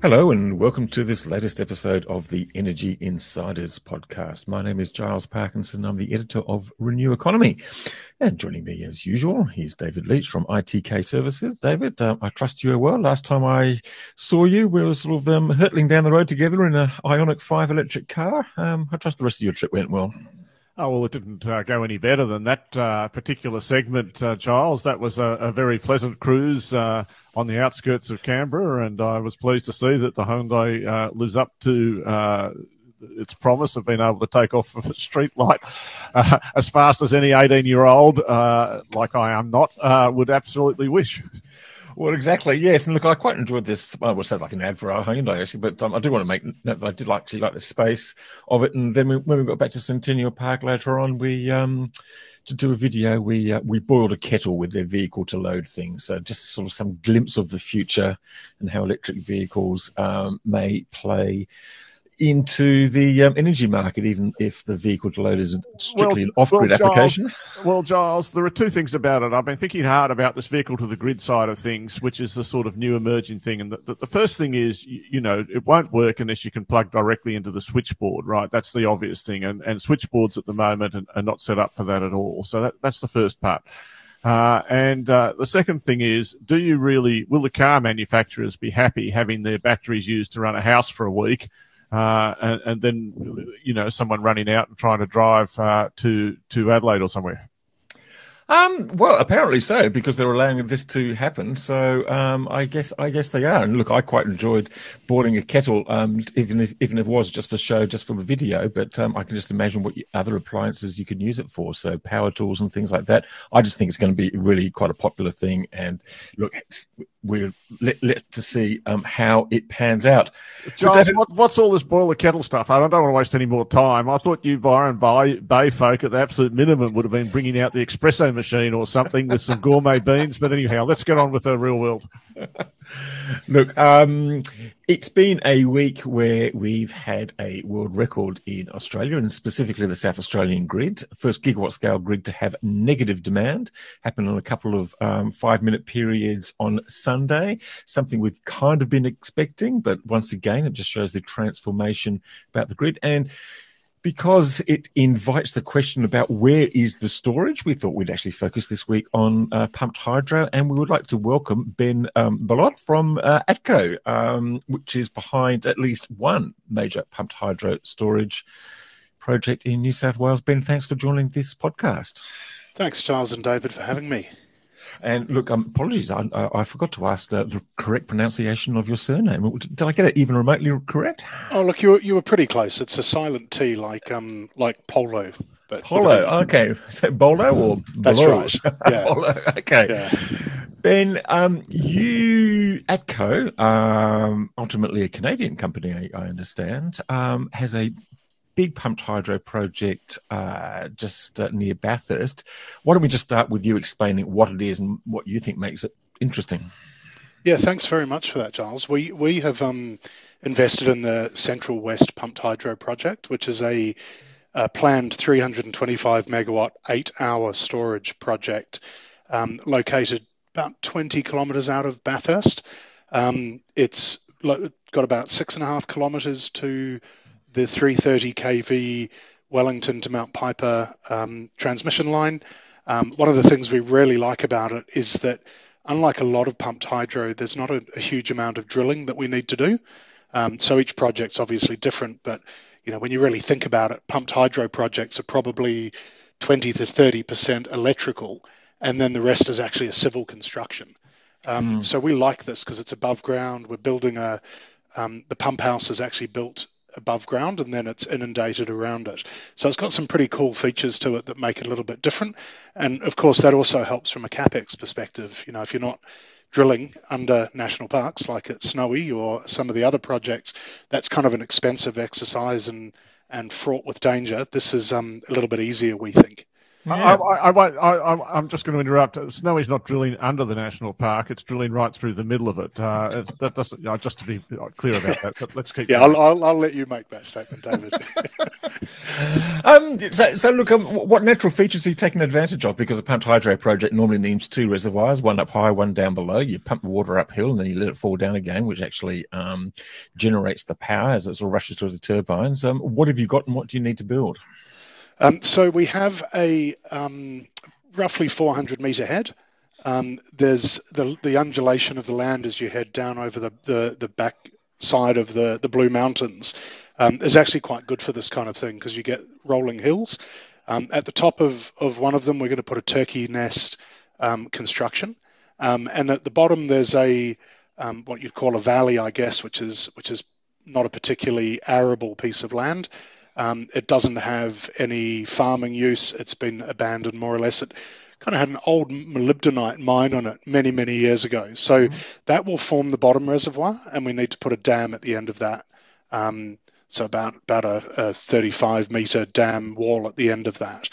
Hello, and welcome to this latest episode of the Energy Insiders podcast. My name is Giles Parkinson. I'm the editor of Renew Economy. And joining me as usual, here's David Leitch from ITK Services. David, uh, I trust you are well. Last time I saw you, we were sort of um, hurtling down the road together in an Ioniq 5 electric car. Um, I trust the rest of your trip went well. Oh, well, it didn't uh, go any better than that uh, particular segment, uh. That was a, a very pleasant cruise uh, on the outskirts of Canberra, and I was pleased to see that the Hyundai uh, lives up to uh, its promise of being able to take off of a street light as fast as any 18 year old, like I am not, would absolutely wish. Well, exactly. Yes, and look, I quite enjoyed this. Well, it sounds like an ad for our Hyundai actually, but um, I do want to make note that I did actually like the space of it. And then we, when we got back to Centennial Park later on, we um, to do a video, we uh, we boiled a kettle with their vehicle to load things. So just sort of some glimpse of the future and how electric vehicles um, may play into the um, energy market, even if the vehicle to load is strictly well, an off-grid well, Giles, application? Well, Giles, there are two things about it. I've been thinking hard about this vehicle to the grid side of things, which is the sort of new emerging thing. And the, the, the first thing is, you, you, know, it won't work unless you can plug directly into the switchboard, right? That's the obvious thing. And, and switchboards at the moment are, are not set up for that at all. So that, that's the first part. Uh, and uh, the second thing is, do you really, will the car manufacturers be happy having their batteries used to run a house for a week? Uh, and, and, then you know someone running out and trying to drive uh, to to Adelaide or somewhere. Um, well, apparently so, because they're allowing this to happen. So, um, I guess, I guess they are. And look, I quite enjoyed boarding a kettle, um, even if, even if it was just for show, just for the video. But, um, I can just imagine what other appliances you could use it for. So power tools and things like that. I just think it's going to be really quite a popular thing. And look, we're let, let to see um, how it pans out. Giles, David, what, what's all this boiler kettle stuff? I don't, don't, want to waste any more time. I thought you Byron Bay, Bay folk at the absolute minimum would have been bringing out the espresso machine or something with some gourmet beans. But anyhow, let's get on with the real world. Look, um, it's been a week where we've had a world record in Australia and specifically the South Australian grid. First gigawatt scale grid to have negative demand happened in a couple of um, five minute periods on Sunday, something we've kind of been expecting. But once again, it just shows the transformation about the grid. And because it invites the question about where is the storage. We thought we'd actually focus this week on uh, pumped hydro, and we would like to welcome Ben um, Balot from uh, ATCO, um, which is behind at least one major pumped hydro storage project in New South Wales. Ben, thanks for joining this podcast. Thanks, Charles and David, for having me. And look, um, apologies, I, I, forgot to ask the, the, correct pronunciation of your surname. Did I get it even remotely correct? Oh, look, you were, you were pretty close. It's a silent T, like um like polo. But polo, okay. So bolo or that's right. Yeah. polo, okay. Yeah. Ben, um, you ATCO, um, ultimately a Canadian company, I, I understand, um, has a big pumped hydro project uh, just uh, near Bathurst. Why don't we just start with you explaining what it is and what you think makes it interesting? Yeah, thanks very much for that, Giles. We we have um, invested in the Central West Pumped Hydro project, which is a, a planned 325 megawatt, eight hour storage project um, located about 20 kilometres out of Bathurst. Um, it's got about six and a half kilometres to the 330 kV Wellington to Mount Piper um, transmission line. Um, one of the things we really like about it is that, unlike a lot of pumped hydro, there's not a, a huge amount of drilling that we need to do. Um, so each project's obviously different, but you know when you really think about it, pumped hydro projects are probably 20 to 30 percent electrical, and then the rest is actually a civil construction. Um, mm. So we like this because it's above ground. We're building a um, the pump house is actually built above ground and then it's inundated around it. So it's got some pretty cool features to it that make it a little bit different. And of course, that also helps from a capex perspective. You know, if you're not drilling under national parks like at Snowy or some of the other projects, that's kind of an expensive exercise and and fraught with danger. This is um, a little bit easier, we think. Yeah. I, I, I, am just going to interrupt. Snowy's not drilling under the national park; it's drilling right through the middle of it. Uh, that doesn't. Uh, just to be clear about that. But let's keep. Yeah, I'll, I'll, I'll, let you make that statement, David. um, so, so, look, um, what natural features are you taking advantage of? Because a pumped hydro project normally needs two reservoirs, one up high, one down below. You pump the water uphill, and then you let it fall down again, which actually um, generates the power as it sort of rushes through the turbines. Um, what have you got, and what do you need to build? Um, so we have a um, roughly 400 metre head. Um, there's the, the undulation of the land as you head down over the, the, the back side of the, the Blue Mountains um, is actually quite good for this kind of thing because you get rolling hills. Um, at the top of, of one of them, we're going to put a turkey nest um, construction. and at the bottom, there's a what you'd call a valley, I guess, which is which is not a particularly arable piece of land. Um, it doesn't have any farming use. It's been abandoned more or less. It kind of had an old molybdenite mine on it many, many years ago. So mm-hmm. that will form the bottom reservoir, and we need to put a dam at the end of that. Um, so about about a, a 35 meter dam wall at the end of that.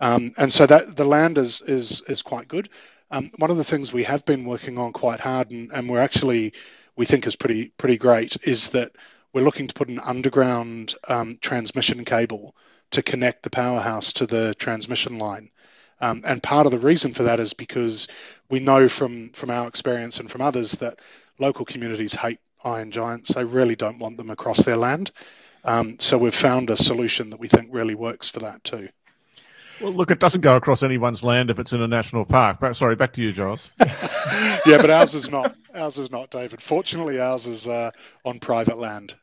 Um, and so that the land is is is quite good. Um, one of the things we have been working on quite hard, and, and we're actually we think is pretty pretty great, is that we're looking to put an underground um, transmission cable to connect the powerhouse to the transmission line. Um, and part of the reason for that is because we know from, from our experience and from others that local communities hate iron giants. They really don't want them across their land. Um, so we've found a solution that we think really works for that too. Well, look, it doesn't go across anyone's land if it's in a national park. But, sorry, back to you, Giles. yeah, but ours is not. Ours is not, David. Fortunately, ours is uh, on private land.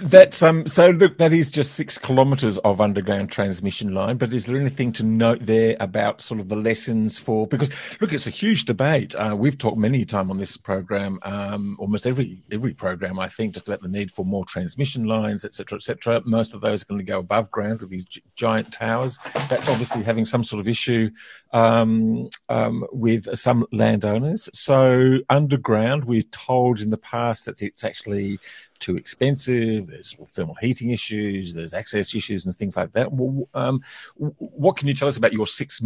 That's um. So look, that is just six kilometres of underground transmission line. But is there anything to note there about sort of the lessons for? Because look, it's a huge debate. Uh, we've talked many time on this program, um, almost every every program, I think, just about the need for more transmission lines, etc., etc. Most of those are going to go above ground with these g- giant towers. That's obviously having some sort of issue um, um, with some landowners. So underground, we're told in the past that it's actually too expensive. There's thermal heating issues. There's access issues and things like that. Um, what can you tell us about your six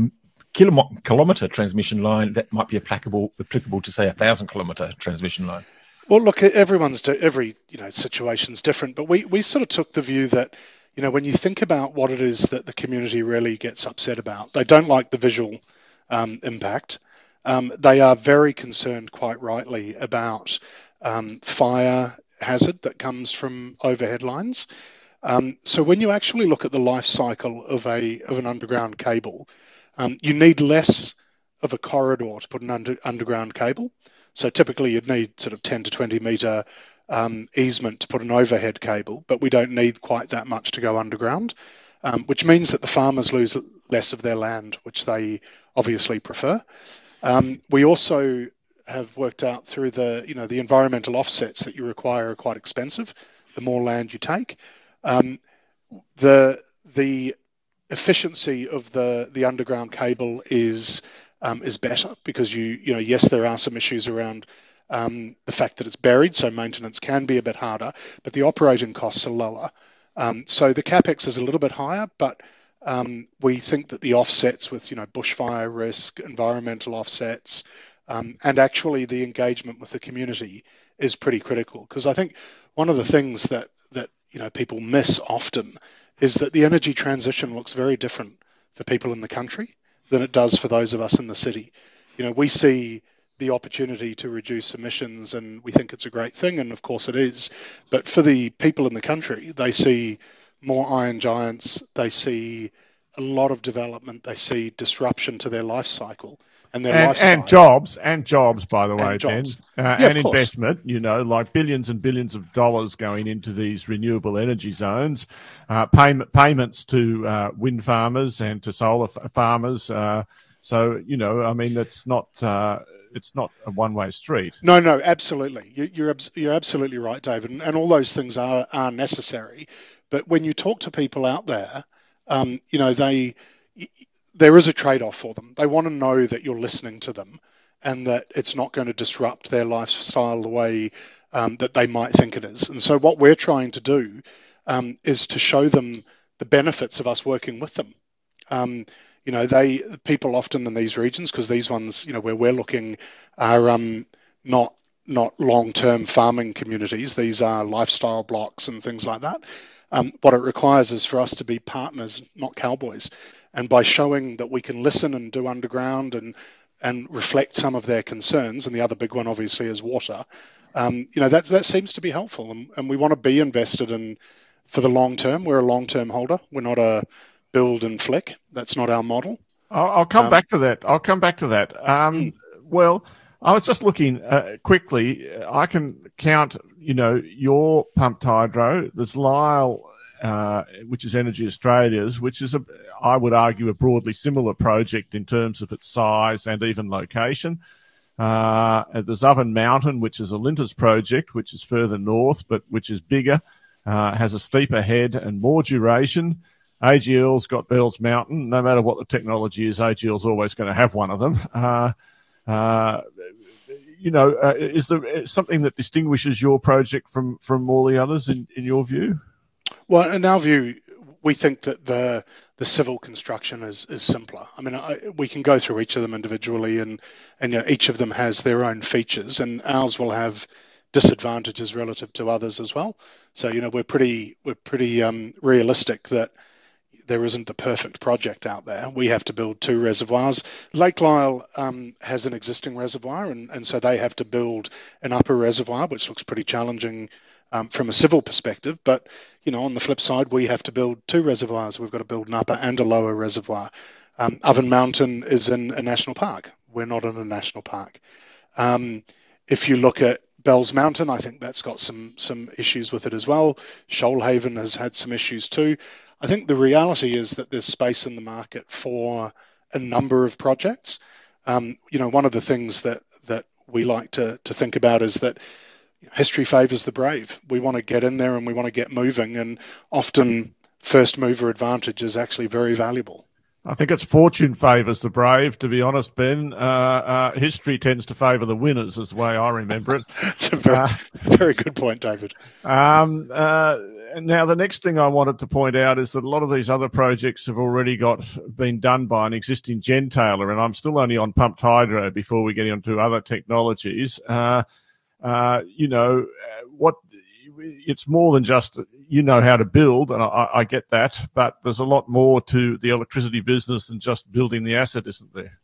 kilometer transmission line that might be applicable applicable to say a thousand kilometer transmission line? Well, look, everyone's every you know situation's different, but we we sort of took the view that you know when you think about what it is that the community really gets upset about, they don't like the visual um, impact. Um, they are very concerned, quite rightly, about um, fire hazard that comes from overhead lines. Um, so when you actually look at the life cycle of a of an underground cable, um, you need less of a corridor to put an under, underground cable. So typically you'd need sort of 10 to 20 meter um, easement to put an overhead cable, but we don't need quite that much to go underground, um, which means that the farmers lose less of their land, which they obviously prefer. Um, we also have worked out through the you know the environmental offsets that you require are quite expensive. The more land you take, um, the the efficiency of the the underground cable is um, is better because you you know yes there are some issues around um, the fact that it's buried, so maintenance can be a bit harder, but the operating costs are lower. Um, so the capex is a little bit higher, but um, we think that the offsets with you know bushfire risk, environmental offsets, um, and actually the engagement with the community is pretty critical because I think one of the things that that you know people miss often is that the energy transition looks very different for people in the country than it does for those of us in the city. You know, we see the opportunity to reduce emissions and we think it's a great thing and of course it is. But for the people in the country, they see more iron giants, they see a lot of development, they see disruption to their life cycle and their and, lifestyle. And jobs, and jobs, by the way, Ben. Uh, yeah, and investment, you know, like billions and billions of dollars going into these renewable energy zones, uh, payment, payments to uh, wind farmers and to solar f- farmers. Uh, so, you know, I mean, it's not uh, it's not a one-way street. No, no, absolutely. You, are you're absolutely right, David, and, and, all those things are are necessary. But when you talk to people out there, um, you know, they there is a trade off for them. They want to know that you're listening to them and that it's not going to disrupt their lifestyle the way um, that they might think it is. And so, what we're trying to do um, is to show them the benefits of us working with them. Um, you know, they people often in these regions because these ones, you know, where we're looking are um, not not long-term farming communities. These are lifestyle blocks and things like that. Um, what it requires is for us to be partners, not cowboys. And by showing that we can listen and do underground and and reflect some of their concerns, and the other big one obviously is water. Um, you know that that seems to be helpful, and, and we want to be invested in for the long term. We're a long-term holder. We're not a build and flick. That's not our model. I'll, I'll come um, back to that. I'll come back to that. Um, hmm. well, I was just looking uh, quickly. I can count, you know, your pumped hydro. There's Lyell, uh, which is Energy Australia's, which is a, I would argue, a broadly similar project in terms of its size and even location. Uh, there's Oven Mountain, which is Alinta's project, which is further north, but which is bigger, uh, has a steeper head and more duration. AGL's got Bells Mountain. No matter what the technology is, AGL's always going to have one of them. Uh, uh, you know, uh, is there something that distinguishes your project from from all the others in, in your view? Well, in our view, we think that the the civil construction is is simpler. I mean, I, we can go through each of them individually, and and you know, each of them has their own features, and ours will have disadvantages relative to others as well. So you know, we're pretty we're pretty um, realistic that there isn't the perfect project out there. We have to build two reservoirs. Lake Lyell um, has an existing reservoir, and, and so they have to build an upper reservoir, which looks pretty challenging um, from a civil perspective. But you know, on the flip side, we have to build two reservoirs. We've got to build an upper and a lower reservoir. Um, Oven Mountain is in a national park. We're not in a national park. Um, if you look at Bells Mountain, I think that's got some some issues with it as well. Shoalhaven has had some issues too. I think the reality is that there's space in the market for a number of projects. Um, you know, one of the things that that we like to to think about is that history favors the brave. We want to get in there and we want to get moving, and often first mover advantage is actually very valuable. I think it's fortune favours the brave, to be honest, Ben. Uh, uh, history tends to favour the winners, is the way I remember it. It's a very, uh, very good point, David. Um, uh, now, the next thing I wanted to point out is that a lot of these other projects have already got been done by an existing gentailer, and I'm still only on pumped hydro before we get into other technologies. Uh, uh, you know, what it's more than just you know how to build, and I, I, get that, but there's a lot more to the electricity business than just building the asset, isn't there?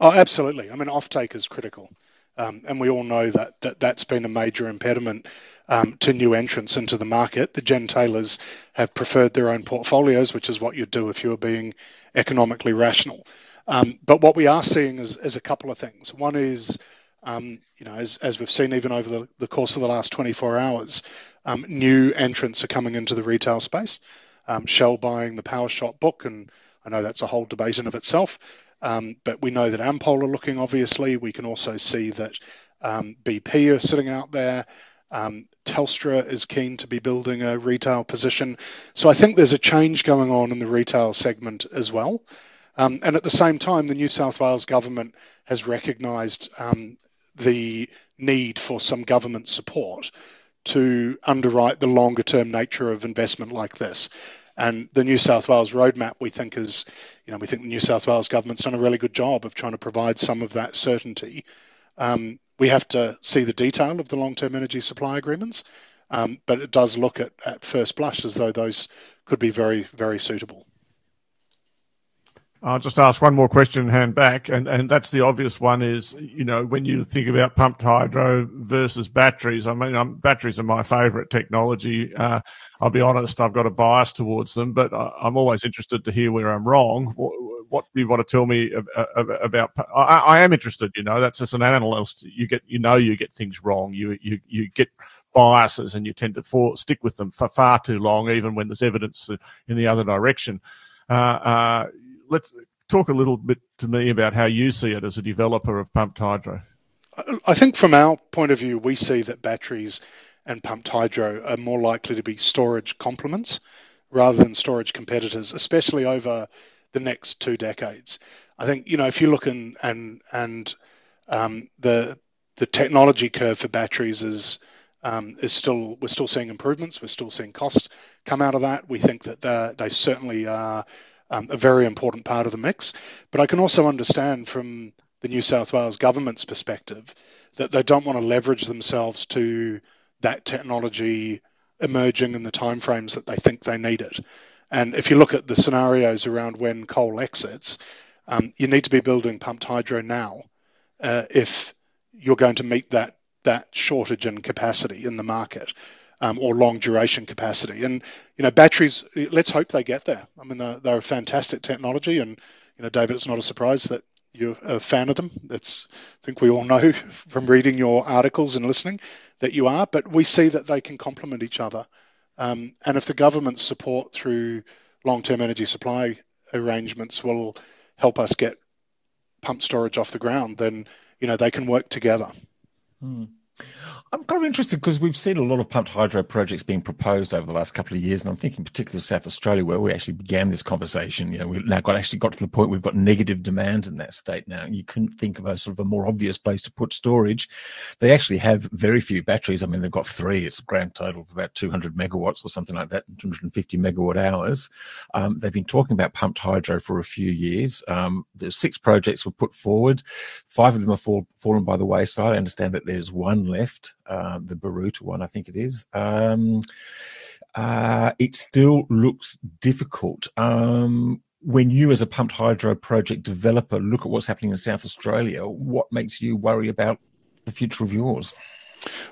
Oh, absolutely. I mean, offtake is critical, um, and we all know that, that that's been a major impediment um, to new entrants into the market. The gentailers have preferred their own portfolios, which is what you'd do if you were being economically rational. Um, but what we are seeing is, is a couple of things. One is um, you know, as, as we've seen even over the, the course of the last 24 hours, um, new entrants are coming into the retail space. Um, Shell buying the Powershop book, and I know that's a whole debate in of itself. Um, but we know that Ampol are looking. Obviously, we can also see that um, BP are sitting out there. Um, Telstra is keen to be building a retail position. So I think there's a change going on in the retail segment as well. Um, and at the same time, the New South Wales government has recognised um, the need for some government support to underwrite the longer term nature of investment like this. And the New South Wales roadmap, we think is, you know, we think the New South Wales government's done a really good job of trying to provide some of that certainty. Um, we have to see the detail of the long-term energy supply agreements, um, but it does look at, at first blush as though those could be very, very suitable. I'll just ask one more question and hand back, and, and that's the obvious one is, you know, when you think about pumped hydro versus batteries, I mean, I'm, batteries are my favourite technology. Uh, I'll be honest, I've got a bias towards them, but I'm always interested to hear where I'm wrong. What, what do you want to tell me about? I, I, am interested, you know, that's as an analyst. You get, you know, you get things wrong. You, you, you get biases and you tend to stick with them for far too long, even when there's evidence in the other direction. Uh, uh, let's talk a little bit to me about how you see it as a developer of pumped hydro. I think from our point of view, we see that batteries and pumped hydro are more likely to be storage complements rather than storage competitors, especially over the next two decades. I think you know if you look in, and and um, the the technology curve for batteries is um, is still we're still seeing improvements. We're still seeing costs come out of that. We think that they certainly are um, a very important part of the mix. But I can also understand from the New South Wales government's perspective that they don't want to leverage themselves to that technology emerging in the timeframes that they think they need it. And if you look at the scenarios around when coal exits, um, you need to be building pumped hydro now uh, if you're going to meet that that shortage in capacity in the market um, or long duration capacity. And you know, batteries. Let's hope they get there. I mean, they're, they're a fantastic technology, and you know, David, it's not a surprise that you're a fan of them. That's I think we all know from reading your articles and listening that you are. But we see that they can complement each other. Um, and if the government's support through long-term energy supply arrangements will help us get pump storage off the ground, then you know they can work together. Mm. I'm kind of interested because we've seen a lot of pumped hydro projects being proposed over the last couple of years, and I'm thinking particularly South Australia, where we actually began this conversation. You know, we've now got actually got to the point we've got negative demand in that state now. You couldn't think of a sort of a more obvious place to put storage. They actually have very few batteries. I mean, they've got three. It's a grand total of about 200 megawatts or something like that, 250 megawatt hours. Um, they've been talking about pumped hydro for a few years. Um, there's six projects were put forward. Five of them have fall, fallen by the wayside. I understand that there's one left uh, the Baroota one, I think it is. Um, uh, it still looks difficult. Um, when you, as a pumped hydro project developer, look at what's happening in South Australia, what makes you worry about the future of yours?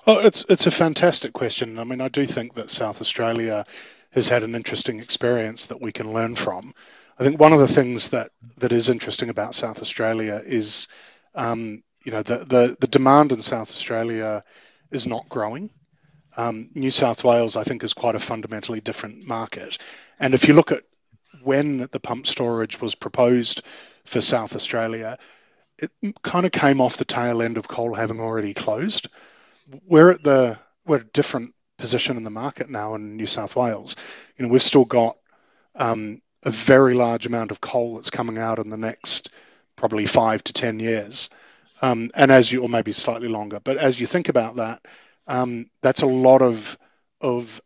Well, it's it's a fantastic question. I mean, I do think that South Australia has had an interesting experience that we can learn from. I think one of the things that that is interesting about South Australia is, um, you know, the, the the demand in South Australia is not growing. Um, New South Wales, I think, is quite a fundamentally different market. And if you look at when the pump storage was proposed for South Australia, it kind of came off the tail end of coal having already closed. We're at the we're at a different position in the market now in New South Wales. You know, we've still got um, a very large amount of coal that's coming out in the next probably five to ten years. Um, and as you, or maybe slightly longer, but as you think about that, um, that's a lot of of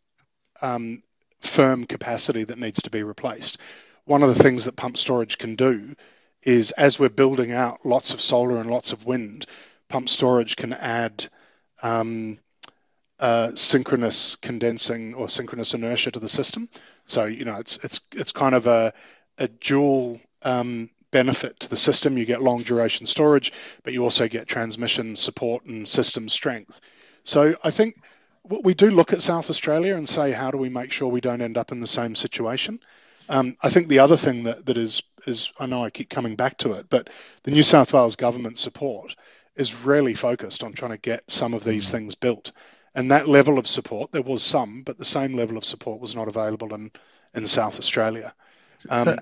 um, firm capacity that needs to be replaced. One of the things that pump storage can do is, as we're building out lots of solar and lots of wind, pump storage can add um, uh, synchronous condensing or synchronous inertia to the system. So you know, it's it's it's kind of a a dual um, benefit to the system. You get long duration storage, but you also get transmission support and system strength. So I think we do look at South Australia and say, how do we make sure we don't end up in the same situation? Um, I think the other thing that, that is, is, I know I keep coming back to it, but the New South Wales government support is really focused on trying to get some of these mm. things built. And that level of support, there was some, but the same level of support was not available in, in South Australia. Um, so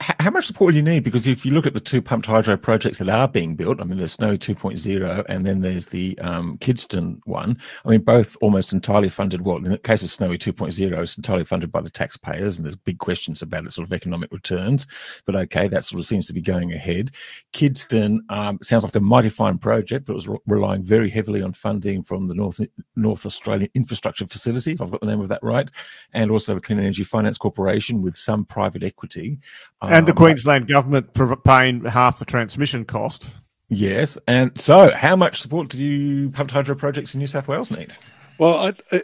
how much support will you need? Because if you look at the two pumped hydro projects that are being built, I mean, there's Snowy 2.0 and then there's the um, Kidston one. I mean, both almost entirely funded. Well, in the case of Snowy 2.0, it's entirely funded by the taxpayers, and there's big questions about its sort of economic returns. But okay, that sort of seems to be going ahead. Kidston um, sounds like a mighty fine project, but it was re- relying very heavily on funding from the North North Australian Infrastructure Facility, if I've got the name of that right, and also the Clean Energy Finance Corporation with some private equity and the um, Queensland government paying half the transmission cost. Yes, and so how much support do you pumped hydro projects in New South Wales need? Well, I,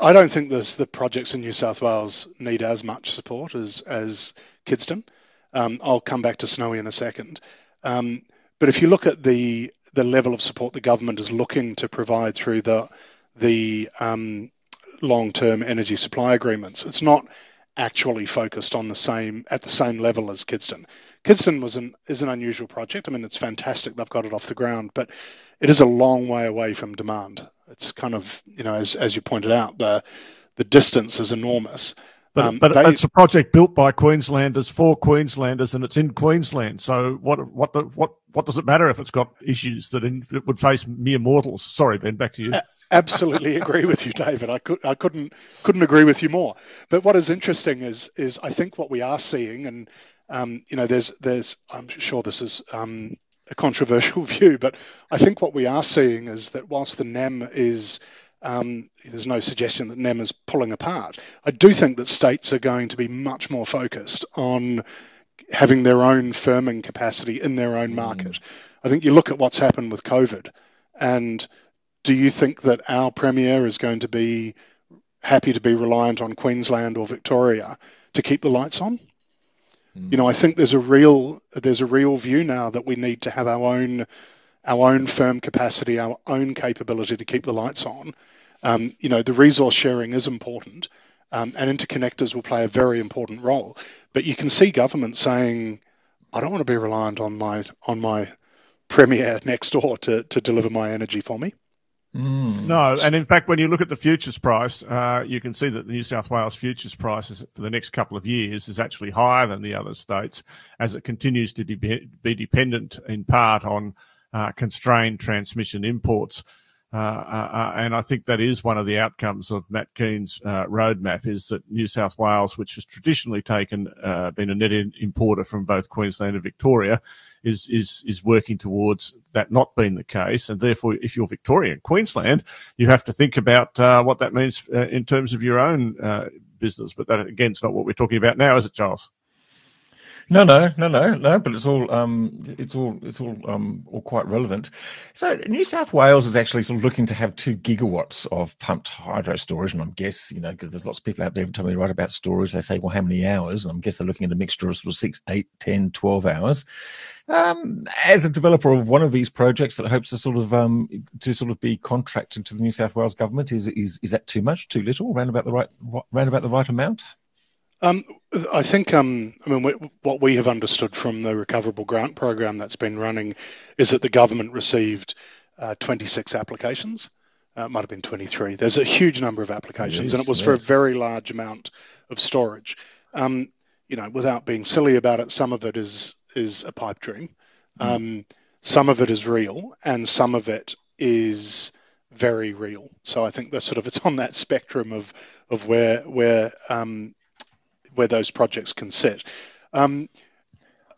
I don't think there's the projects in New South Wales need as much support as as Kidston. Um, I'll come back to Snowy in a second. Um, but if you look at the the level of support the government is looking to provide through the the um, long-term energy supply agreements, it's not actually focused on the same at the same level as Kidston. Kidston was an is an unusual project. I mean, it's fantastic they've got it off the ground, but it is a long way away from demand. It's kind of you know as as you pointed out the the distance is enormous. But, um, but they, it's a project built by Queenslanders for Queenslanders, and it's in Queensland. So what what the, what what does it matter if it's got issues that in, it would face mere mortals? Sorry, Ben, back to you absolutely agree with you, David. I could I couldn't couldn't agree with you more. But what is interesting is is I think what we are seeing, and um, you know, there's there's I'm sure this is um, a controversial view, but I think what we are seeing is that whilst the NEM is Um, there's no suggestion that NEM is pulling apart. I do think that states are going to be much more focused on having their own firming capacity in their own market. Mm. I think you look at what's happened with COVID, and do you think that our premier is going to be happy to be reliant on Queensland or Victoria to keep the lights on? Mm. You know, I think there's a real there's a real view now that we need to have our own our own firm capacity, our own capability to keep the lights on. Um, you know, the resource sharing is important, um, and interconnectors will play a very important role. But you can see government saying, "I don't want to be reliant on my on my premier next door to to deliver my energy for me." Mm. No, and in fact, when you look at the futures price, uh, you can see that the New South Wales futures price for the next couple of years is actually higher than the other states, as it continues to de- be dependent in part on uh, constrained transmission imports. Uh, uh, uh, and I think that is one of the outcomes of Matt Kean's uh, roadmap is that New South Wales, which has traditionally taken been a net importer from both Queensland and Victoria, is is is working towards that not being the case. And therefore, if you're Victoria and Queensland, you have to think about uh, what that means uh, in terms of your own uh, business. But that again, is not what we're talking about now, is it, Charles? No, no, no, no, no. But it's all, um, it's all, it's all, um, all quite relevant. So New South Wales is actually sort of looking to have two gigawatts of pumped hydro storage, and I'm guess you know because there's lots of people out there every time they write about storage, they say, well, how many hours? And I'm guess they're looking at a mixture of sort of six, eight, 10, 12 hours. Um, as a developer of one of these projects that hopes to sort of um, to sort of be contracted to the New South Wales government, is is is that too much, too little, round about the right, round about the right amount? Um, I think, um, I mean, what we have understood from the recoverable grant program that's been running is that the government received uh, 26 applications. Uh, it might have been 23. There's a huge number of applications, yes, and it was yes. for a very large amount of storage. Um, you know, without being silly about it, some of it is is a pipe dream. Mm. Um, some of it is real, and some of it is very real. So I think that sort of it's on that spectrum of of where where um, where those projects can sit. Um,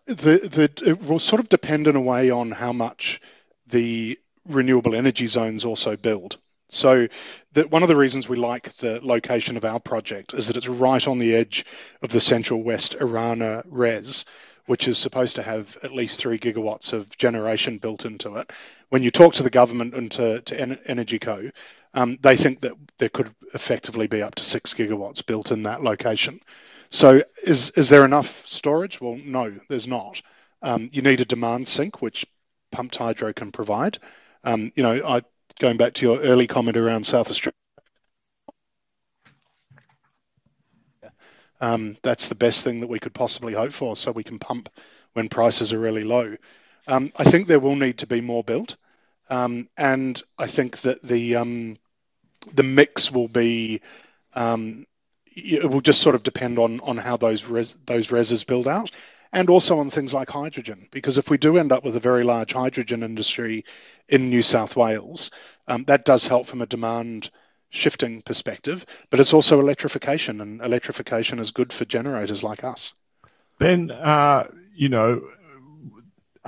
the, the, it will sort of depend in a way on how much the renewable energy zones also build. So, that one of the reasons we like the location of our project is that it's right on the edge of the Central West Orana REZ, which is supposed to have at least three gigawatts of generation built into it. When you talk to the government and to, to EnergyCo, um, they think that there could effectively be up to six gigawatts built in that location. So is is there enough storage? Well, no, there's not. Um, you need a demand sink, which pumped hydro can provide. Um, you know, I, going back to your early comment around South Australia, um, that's the best thing that we could possibly hope for, so we can pump when prices are really low. Um, I think there will need to be more built, um, and I think that the um, the mix will be um, it will just sort of depend on on how those res, those reses build out, and also on things like hydrogen. Because if we do end up with a very large hydrogen industry in New South Wales, um, that does help from a demand shifting perspective. But it's also electrification, and electrification is good for generators like us. Ben, uh, you know,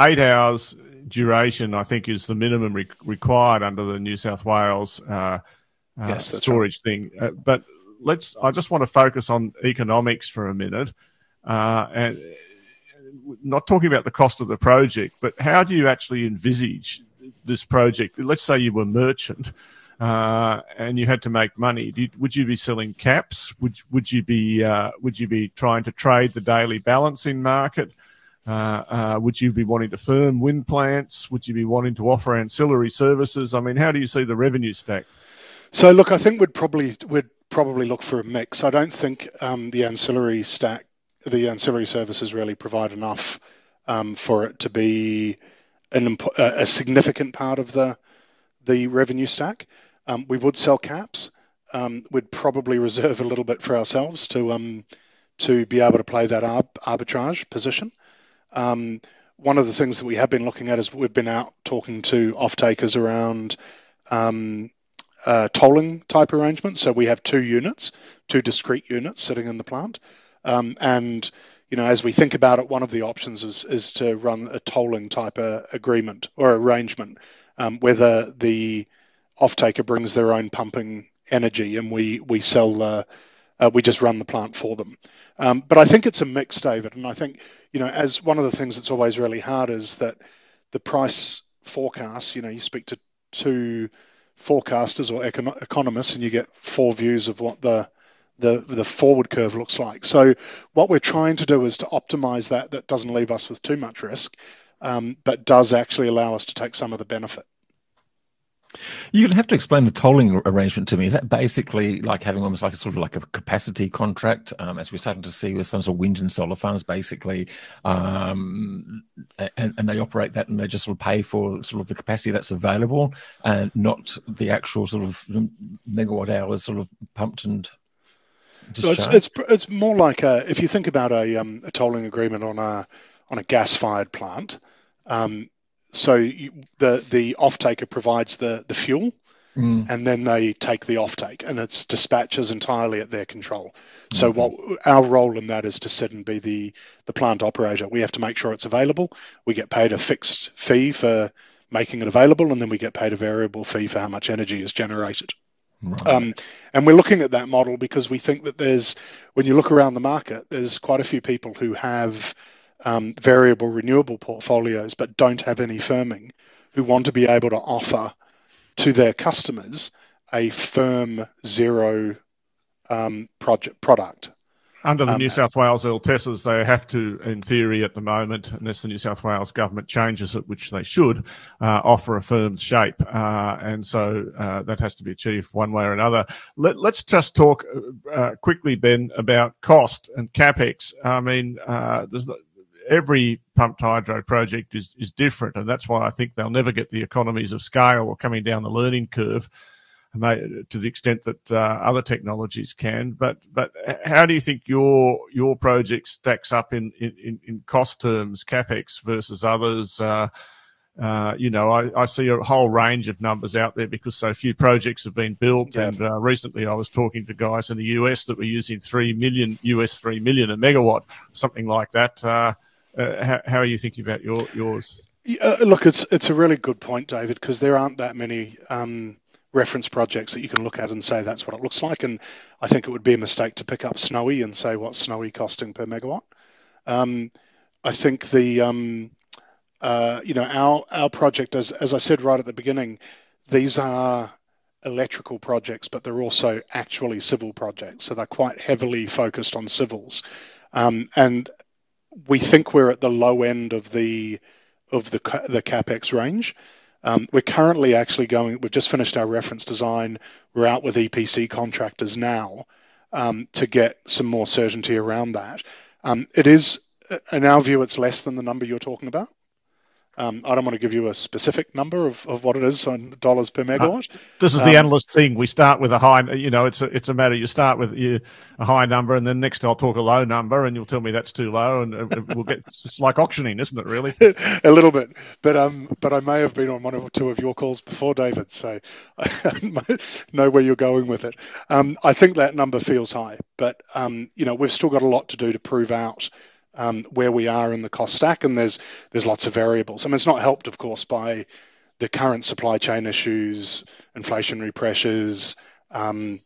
eight hours duration, I think, is the minimum re- required under the New South Wales uh, uh, yes, storage right. thing. Uh, but let's. I just want to focus on economics for a minute, uh, and not talking about the cost of the project, but how do you actually envisage this project? Let's say you were merchant. Uh, and you had to make money. Would you be selling caps? Would would you be uh, would you be trying to trade the daily balancing market? Uh, uh, would you be wanting to firm wind plants? Would you be wanting to offer ancillary services? I mean, how do you see the revenue stack? So, look, I think we'd probably we'd probably look for a mix. I don't think um, the ancillary stack, the ancillary services really provide enough um, for it to be an, a significant part of the the revenue stack. Um, we would sell caps. Um, we'd probably reserve a little bit for ourselves to um, to be able to play that arbitrage position. Um, one of the things that we have been looking at is we've been out talking to off takers around uh, tolling type arrangement. So we have two units, two discrete units sitting in the plant. Um, and you know, as we think about it, one of the options is is to run a tolling type of agreement or arrangement, um, whether the offtaker brings their own pumping energy, and we we sell uh, we just run the plant for them. Um, but I think it's a mix, David, and I think you know as one of the things that's always really hard is that the price forecast. You know, you speak to two forecasters or econ- economists, and you get four views of what the the the forward curve looks like. So what we're trying to do is to optimize that that doesn't leave us with too much risk, um, but does actually allow us to take some of the benefit. You'd have to explain the tolling arrangement to me. Is that basically like having almost like a sort of like a capacity contract, um, as we're starting to see with some sort of wind and solar farms, basically, um, and, and, they operate that and they just sort of pay for sort of the capacity that's available and not the actual sort of megawatt hours sort of pumped and so it's, it's, it's more like a, if you think about a, um, a tolling agreement on a on a gas fired plant. Um, so you, the the off taker provides the the fuel, mm. and then they take the offtake, and it's dispatches entirely at their control. So okay. what our role in that is to sit and be the the plant operator. We have to make sure it's available. We get paid a fixed fee for making it available, and then we get paid a variable fee for how much energy is generated. Right. Um, and we're looking at that model because we think that there's, when you look around the market, there's quite a few people who have um, variable renewable portfolios but don't have any firming who want to be able to offer to their customers a firm zero um, project product. Under the um, New South Wales LTESs, they have to, in theory, at the moment, unless the New South Wales government changes it, which they should, uh, offer a firm shape. Uh, and so uh, that has to be achieved one way or another. Let, us just talk uh, quickly, Ben, about cost and capex. I mean, uh, there's every pumped hydro project is, is different. And that's why I think they'll never get the economies of scale or coming down the learning curve to the extent that uh, other technologies can. But but how do you think your your project stacks up in in, in cost terms, capex versus others? Uh, uh, you know, I, I, see a whole range of numbers out there because so few projects have been built. Yeah. And uh, recently, I was talking to guys in the US that were using three million US three million a megawatt, something like that. Uh, uh, how, how, are you thinking about your yours? Yeah, look, it's it's a really good point, David, because there aren't that many um, reference projects that you can look at and say that's what it looks like. And I think it would be a mistake to pick up Snowy and say what's Snowy costing per megawatt. Um, I think the um, uh, you know our our project, as as I said right at the beginning, these are electrical projects, but they're also actually civil projects. So they're quite heavily focused on civils. Um, and we think we're at the low end of the of the the capex range. Um, we're currently actually going. We've just finished our reference design. We're out with EPC contractors now um, to get some more certainty around that. Um, it is, in our view, it's less than the number you're talking about. Um, I don't want to give you a specific number of, of what it is on dollars per megawatt. Uh, this is the um, analyst thing. We start with a high, you know, it's a, it's a matter. You start with you, a high number, and then next I'll talk a low number, and you'll tell me that's too low, and we'll get. It's like auctioning, isn't it? Really, a little bit. But um, but I may have been on one or two of your calls before, David, so I know where you're going with it. Um, I think that number feels high, but um, you know, we've still got a lot to do to prove out um, where we are in the cost stack, and there's there's lots of variables. I mean, it's not helped, of course, by the current supply chain issues, inflationary pressures, um,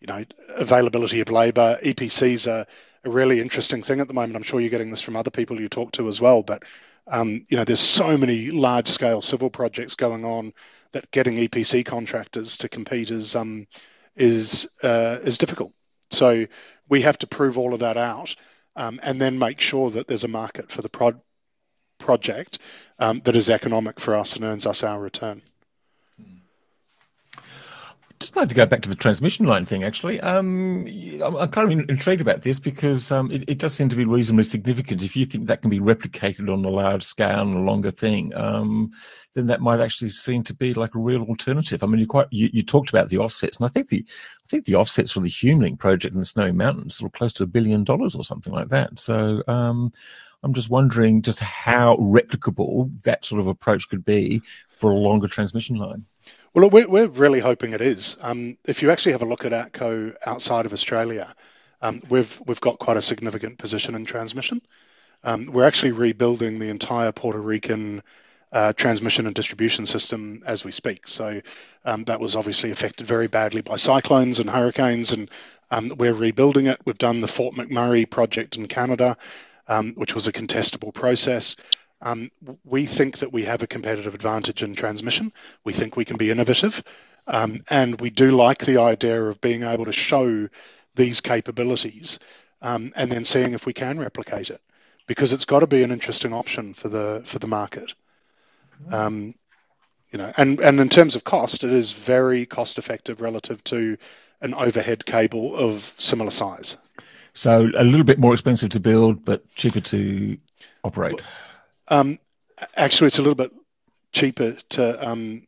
you know, availability of labour. EPCs are a really interesting thing at the moment. I'm sure you're getting this from other people you talk to as well. But um, you know, there's so many large-scale civil projects going on that getting EPC contractors to compete is um, is uh, is difficult. So we have to prove all of that out um, and then make sure that there's a market for the pro- project um, that is economic for us and earns us our return. Just like to go back to the transmission line thing, actually. Um, I'm, kind of intrigued about this because um, it, it, does seem to be reasonably significant. If you think that can be replicated on a large scale and a longer thing, um, then that might actually seem to be like a real alternative. I mean, you quite you, you talked about the offsets, and I think the I think the offsets for the HumeLink project in the Snowy Mountains are close to a billion dollars or something like that. So um, I'm just wondering just how replicable that sort of approach could be for a longer transmission line. Well, we're, we're really hoping it is. Um, if you actually have a look at ATCO outside of Australia, um, we've we've got quite a significant position in transmission. Um, we're actually rebuilding the entire Puerto Rican uh, transmission and distribution system as we speak. So um, that was obviously affected very badly by cyclones and hurricanes, and um, we're rebuilding it. We've done the Fort McMurray project in Canada, um, which was a contestable process. Um, we think that we have a competitive advantage in transmission. We think we can be innovative. Um, and we do like the idea of being able to show these capabilities um, and then seeing if we can replicate it because it's got to be an interesting option for the for the market. Um, you know, and, and in terms of cost, it is very cost effective relative to an overhead cable of similar size. So a little bit more expensive to build, but cheaper to operate. Um, actually, it's a little bit cheaper to um,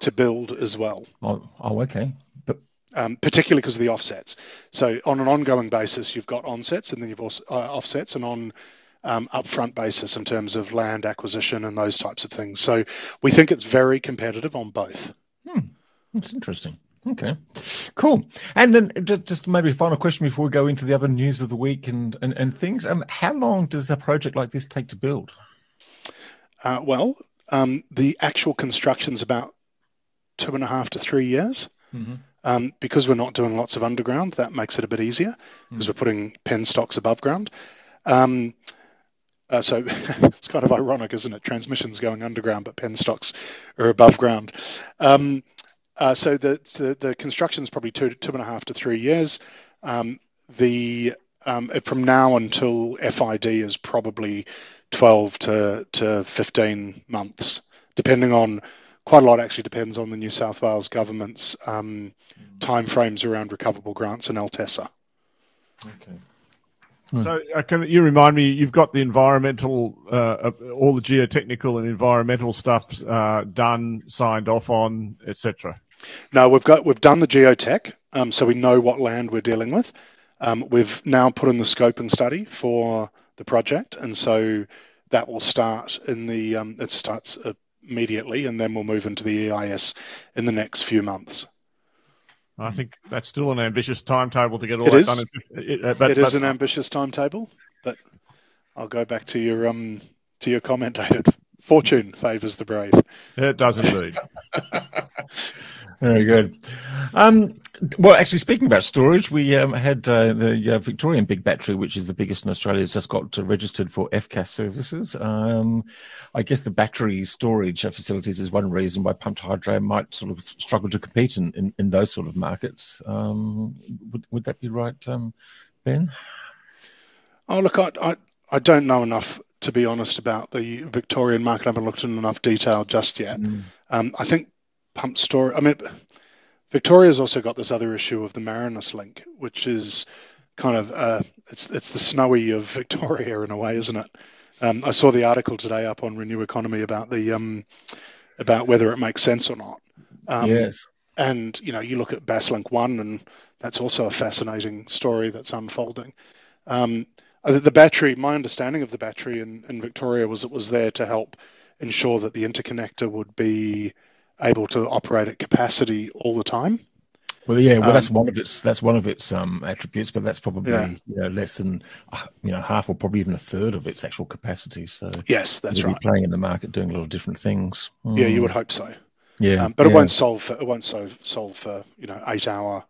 to build as well. Oh, oh okay. But um, particularly because of the offsets. So on an ongoing basis, you've got onsets, and then you've also uh, offsets, and on um, upfront basis in terms of land acquisition and those types of things. So we think it's very competitive on both. Hmm. That's interesting. Okay, cool. And then just maybe a final question before we go into the other news of the week and, and, and things. Um, how long does a project like this take to build? Uh, well, um, the actual construction's about two and a half to three years. Mm-hmm. Um, because we're not doing lots of underground, that makes it a bit easier because mm. we're putting penstocks above ground. Um, uh, so it's kind of ironic, isn't it? Transmissions going underground, but penstocks are above ground. Um, uh, so the, the, the construction is probably two two and a half to three years. Um, the um, from now until FID is probably 12 to, to 15 months, depending on quite a lot actually depends on the New South Wales government's um, timeframes around recoverable grants and LTESA. Okay. So, uh, can you remind me? You've got the environmental, uh, all the geotechnical and environmental stuff uh, done, signed off on, etc. No, we've got we've done the geotech, um, so we know what land we're dealing with. Um, we've now put in the scope and study for the project, and so that will start in the um, it starts immediately, and then we'll move into the EIS in the next few months. I think that's still an ambitious timetable to get all it that is. done. It, uh, but, it but, is an ambitious timetable, but I'll go back to your um to your comment, David. Fortune favours the brave. It does indeed. Very good. Um, well, actually, speaking about storage, we um, had uh, the uh, Victorian Big Battery, which is the biggest in Australia, has just got registered for FCAS services. Um, I guess the battery storage facilities is one reason why pumped hydro might sort of struggle to compete in, in, in those sort of markets. Um, would, would that be right, um, Ben? Oh, look, I, I, I don't know enough to be honest about the Victorian market. I haven't looked in enough detail just yet. Mm. Um, I think pump store. I mean, Victoria's also got this other issue of the Marinus link, which is kind of uh, it's it's the snowy of Victoria in a way, isn't it? Um, I saw the article today up on RenewEconomy about the um, about whether it makes sense or not. Um, yes. And you know, you look at Basslink One, and that's also a fascinating story that's unfolding. Um, the battery, my understanding of the battery in, in Victoria was it was there to help ensure that the interconnector would be able to operate at capacity all the time. Well, yeah, well, um, that's one of its that's one of its um, attributes, but that's probably yeah. you know, less than uh, you know half or probably even a third of its actual capacity. So yes, that's right. Playing in the market, doing a lot of different things. Mm. Yeah, you would hope so. Yeah, um, but yeah. it won't solve for, it won't solve solve for you know eight hour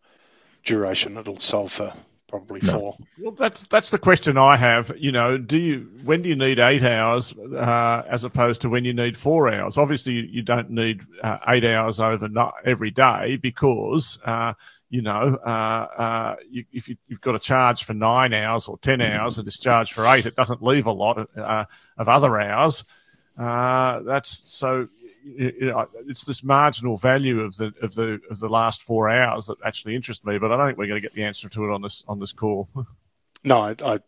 duration. It'll solve for probably no. four. Well, that's that's the question I have. You know, do you when do you need eight hours uh, as opposed to when you need four hours? Obviously, you, don't need uh, eight hours over every day because. Uh, you know, uh, uh, you, if you, have got a charge for nine hours or ten hours and discharge for eight, it doesn't leave a lot of, uh, of other hours. that's so you know, it's this marginal value of the of the of the last four hours that actually interests me. But I don't think we're going to get the answer to it on this on this call. No, I, I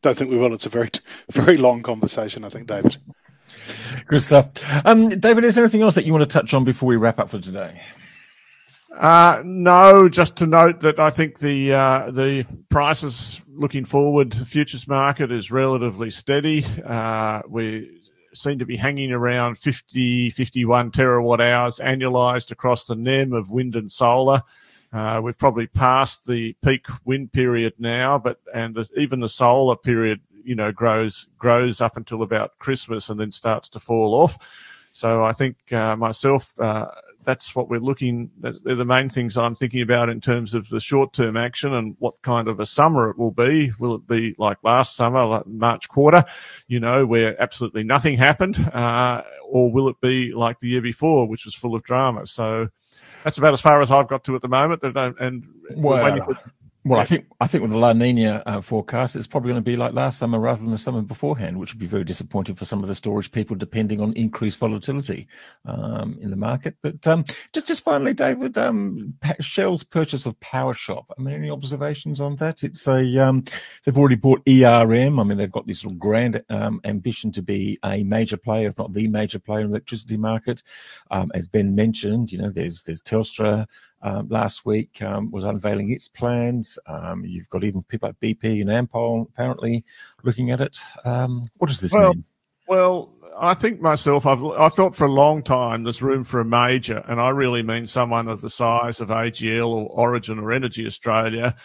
don't think we will. It's a very very long conversation. I think, David. Good stuff. Um, David, is there anything else that you want to touch on before we wrap up for today? Uh, no, just to note that I think the uh, the prices looking forward, futures market is relatively steady. Uh, we seem to be hanging around 50, 51 terawatt hours annualized across the NEM of wind and solar. Uh, we've probably passed the peak wind period now, but and the, even the solar period, you know, grows grows up until about Christmas and then starts to fall off. So I think uh, myself, uh, that's what we're looking. They're the main things I'm thinking about in terms of the short-term action and what kind of a summer it will be. Will it be like last summer, like March quarter, you know, where absolutely nothing happened, uh, or will it be like the year before, which was full of drama? So that's about as far as I've got to at the moment. And well, well, I think I think with the La Nina uh, forecast, it's probably going to be like last summer rather than the summer beforehand, which would be very disappointing for some of the storage people, depending on increased volatility um, in the market. But um, just just finally, David, um, Shell's purchase of Powershop. I mean, any observations on that? It's a um, they've already bought ERM. I mean, they've got this grand um, ambition to be a major player, if not the major player in the electricity market. Um, as Ben mentioned, you know, there's there's Telstra um, last week um, was unveiling its plans. Um, you've got even people like BP and Ampol apparently looking at it. Um, what does this well, mean? Well, I think myself, I've I thought for a long time there's room for a major, and I really mean someone of the size of AGL or Origin or Energy Australia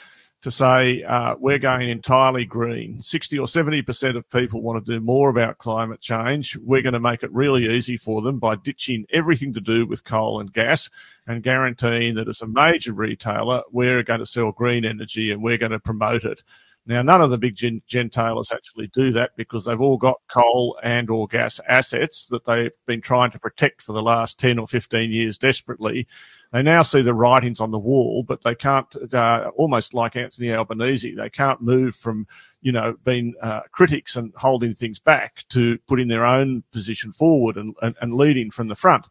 to say uh, we're going entirely green. 60 or 70% of people want to do more about climate change. We're going to make it really easy for them by ditching everything to do with coal and gas and guaranteeing that as a major retailer, we're going to sell green energy and we're going to promote it. Now, none of the big gen- gentailers actually do that because they've all got coal and or gas assets that they've been trying to protect for the last 10 or 15 years desperately. They now see the writings on the wall, but they can't, uh, almost like Anthony Albanese, they can't move from, you know, being uh, critics and holding things back to putting their own position forward and, and, and leading from the front.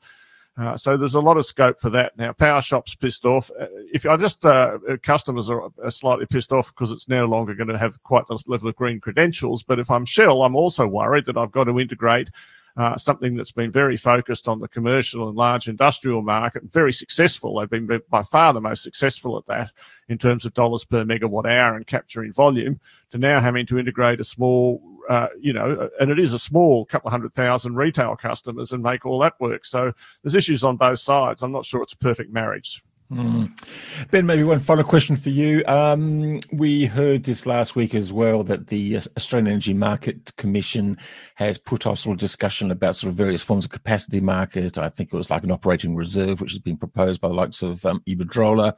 Uh, so there's a lot of scope for that. Now, Powershop's pissed off. Uh, if I just, uh, customers are, are, slightly pissed off because it's no longer going to have quite the level of green credentials. But if I'm Shell, I'm also worried that I've got to integrate uh, something that's been very focused on the commercial and large industrial market, very successful. They've been by far the most successful at that in terms of dollars per megawatt hour and capturing volume to now having to integrate a small, uh, you know, and it is a small couple of hundred thousand retail customers and make all that work. So there's issues on both sides. I'm not sure it's a perfect marriage. Mm. Ben, maybe one final question for you. Um, we heard this last week as well that the Australian Energy Market Commission has put off sort of discussion about sort of various forms of capacity market. I think it was like an operating reserve, which has been proposed by the likes of um, Iberdrola.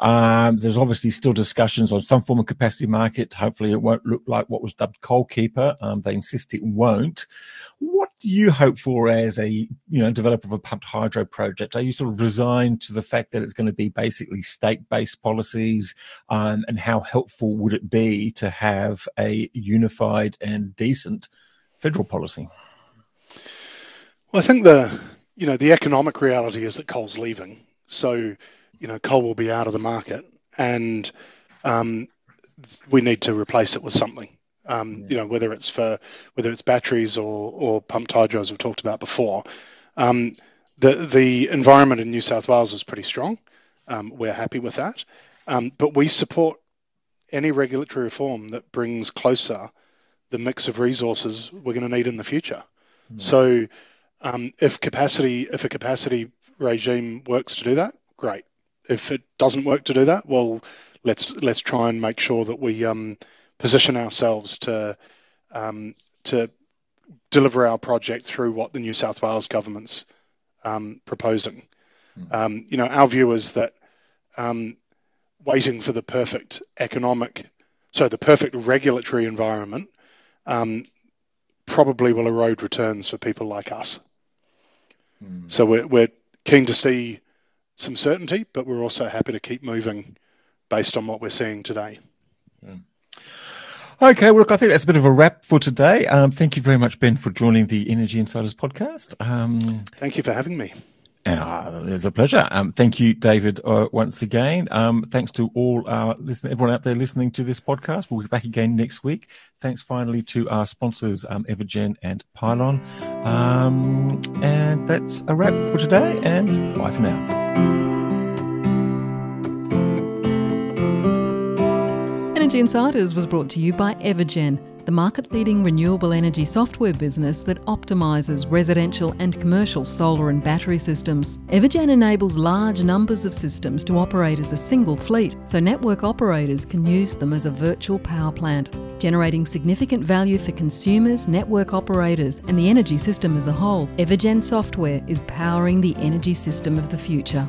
Um, there's obviously still discussions on some form of capacity market. Hopefully, it won't look like what was dubbed coal keeper. Um, they insist it won't. What do you hope for as a you know developer of a pumped hydro project? Are you sort of resigned to the fact that it's going to be basically state-based policies, um, and how helpful would it be to have a unified and decent federal policy? Well, I think the you know the economic reality is that coal's leaving, so you know coal will be out of the market, and um, we need to replace it with something. Um, you know, whether it's for whether it's batteries or or pumped hydro, as we've talked about before. Um, the the environment in New South Wales is pretty strong. Um, we're happy with that, um, but we support any regulatory reform that brings closer the mix of resources we're going to need in the future. Mm. So, um, if capacity if a capacity regime works to do that, great. If it doesn't work to do that, well, let's let's try and make sure that we um, position ourselves to um, to deliver our project through what the New South Wales government's um, proposing. Mm. Um, you know, our view is that um, waiting for the perfect economic, so the perfect regulatory environment, um, probably will erode returns for people like us. Mm. So we're, we're keen to see some certainty, but we're also happy to keep moving based on what we're seeing today. Mm. Okay, well, look, I think that's a bit of a wrap for today. Um, thank you very much, Ben, for joining the Energy Insiders podcast. Um, thank you for having me. Uh, it's a pleasure. Um, thank you, David, uh, once again. Um, thanks to all our listen, everyone out there listening to this podcast. We'll be back again next week. Thanks finally to our sponsors, um, Evergen and Pylon. Um, and that's a wrap for today. And bye for now. Energy Insiders was brought to you by Evergen, the market leading renewable energy software business that optimises residential and commercial solar and battery systems. Evergen enables large numbers of systems to operate as a single fleet, so network operators can use them as a virtual power plant. generating significant value for consumers, network operators, and the energy system as a whole. Evergen software is powering the energy system of the future.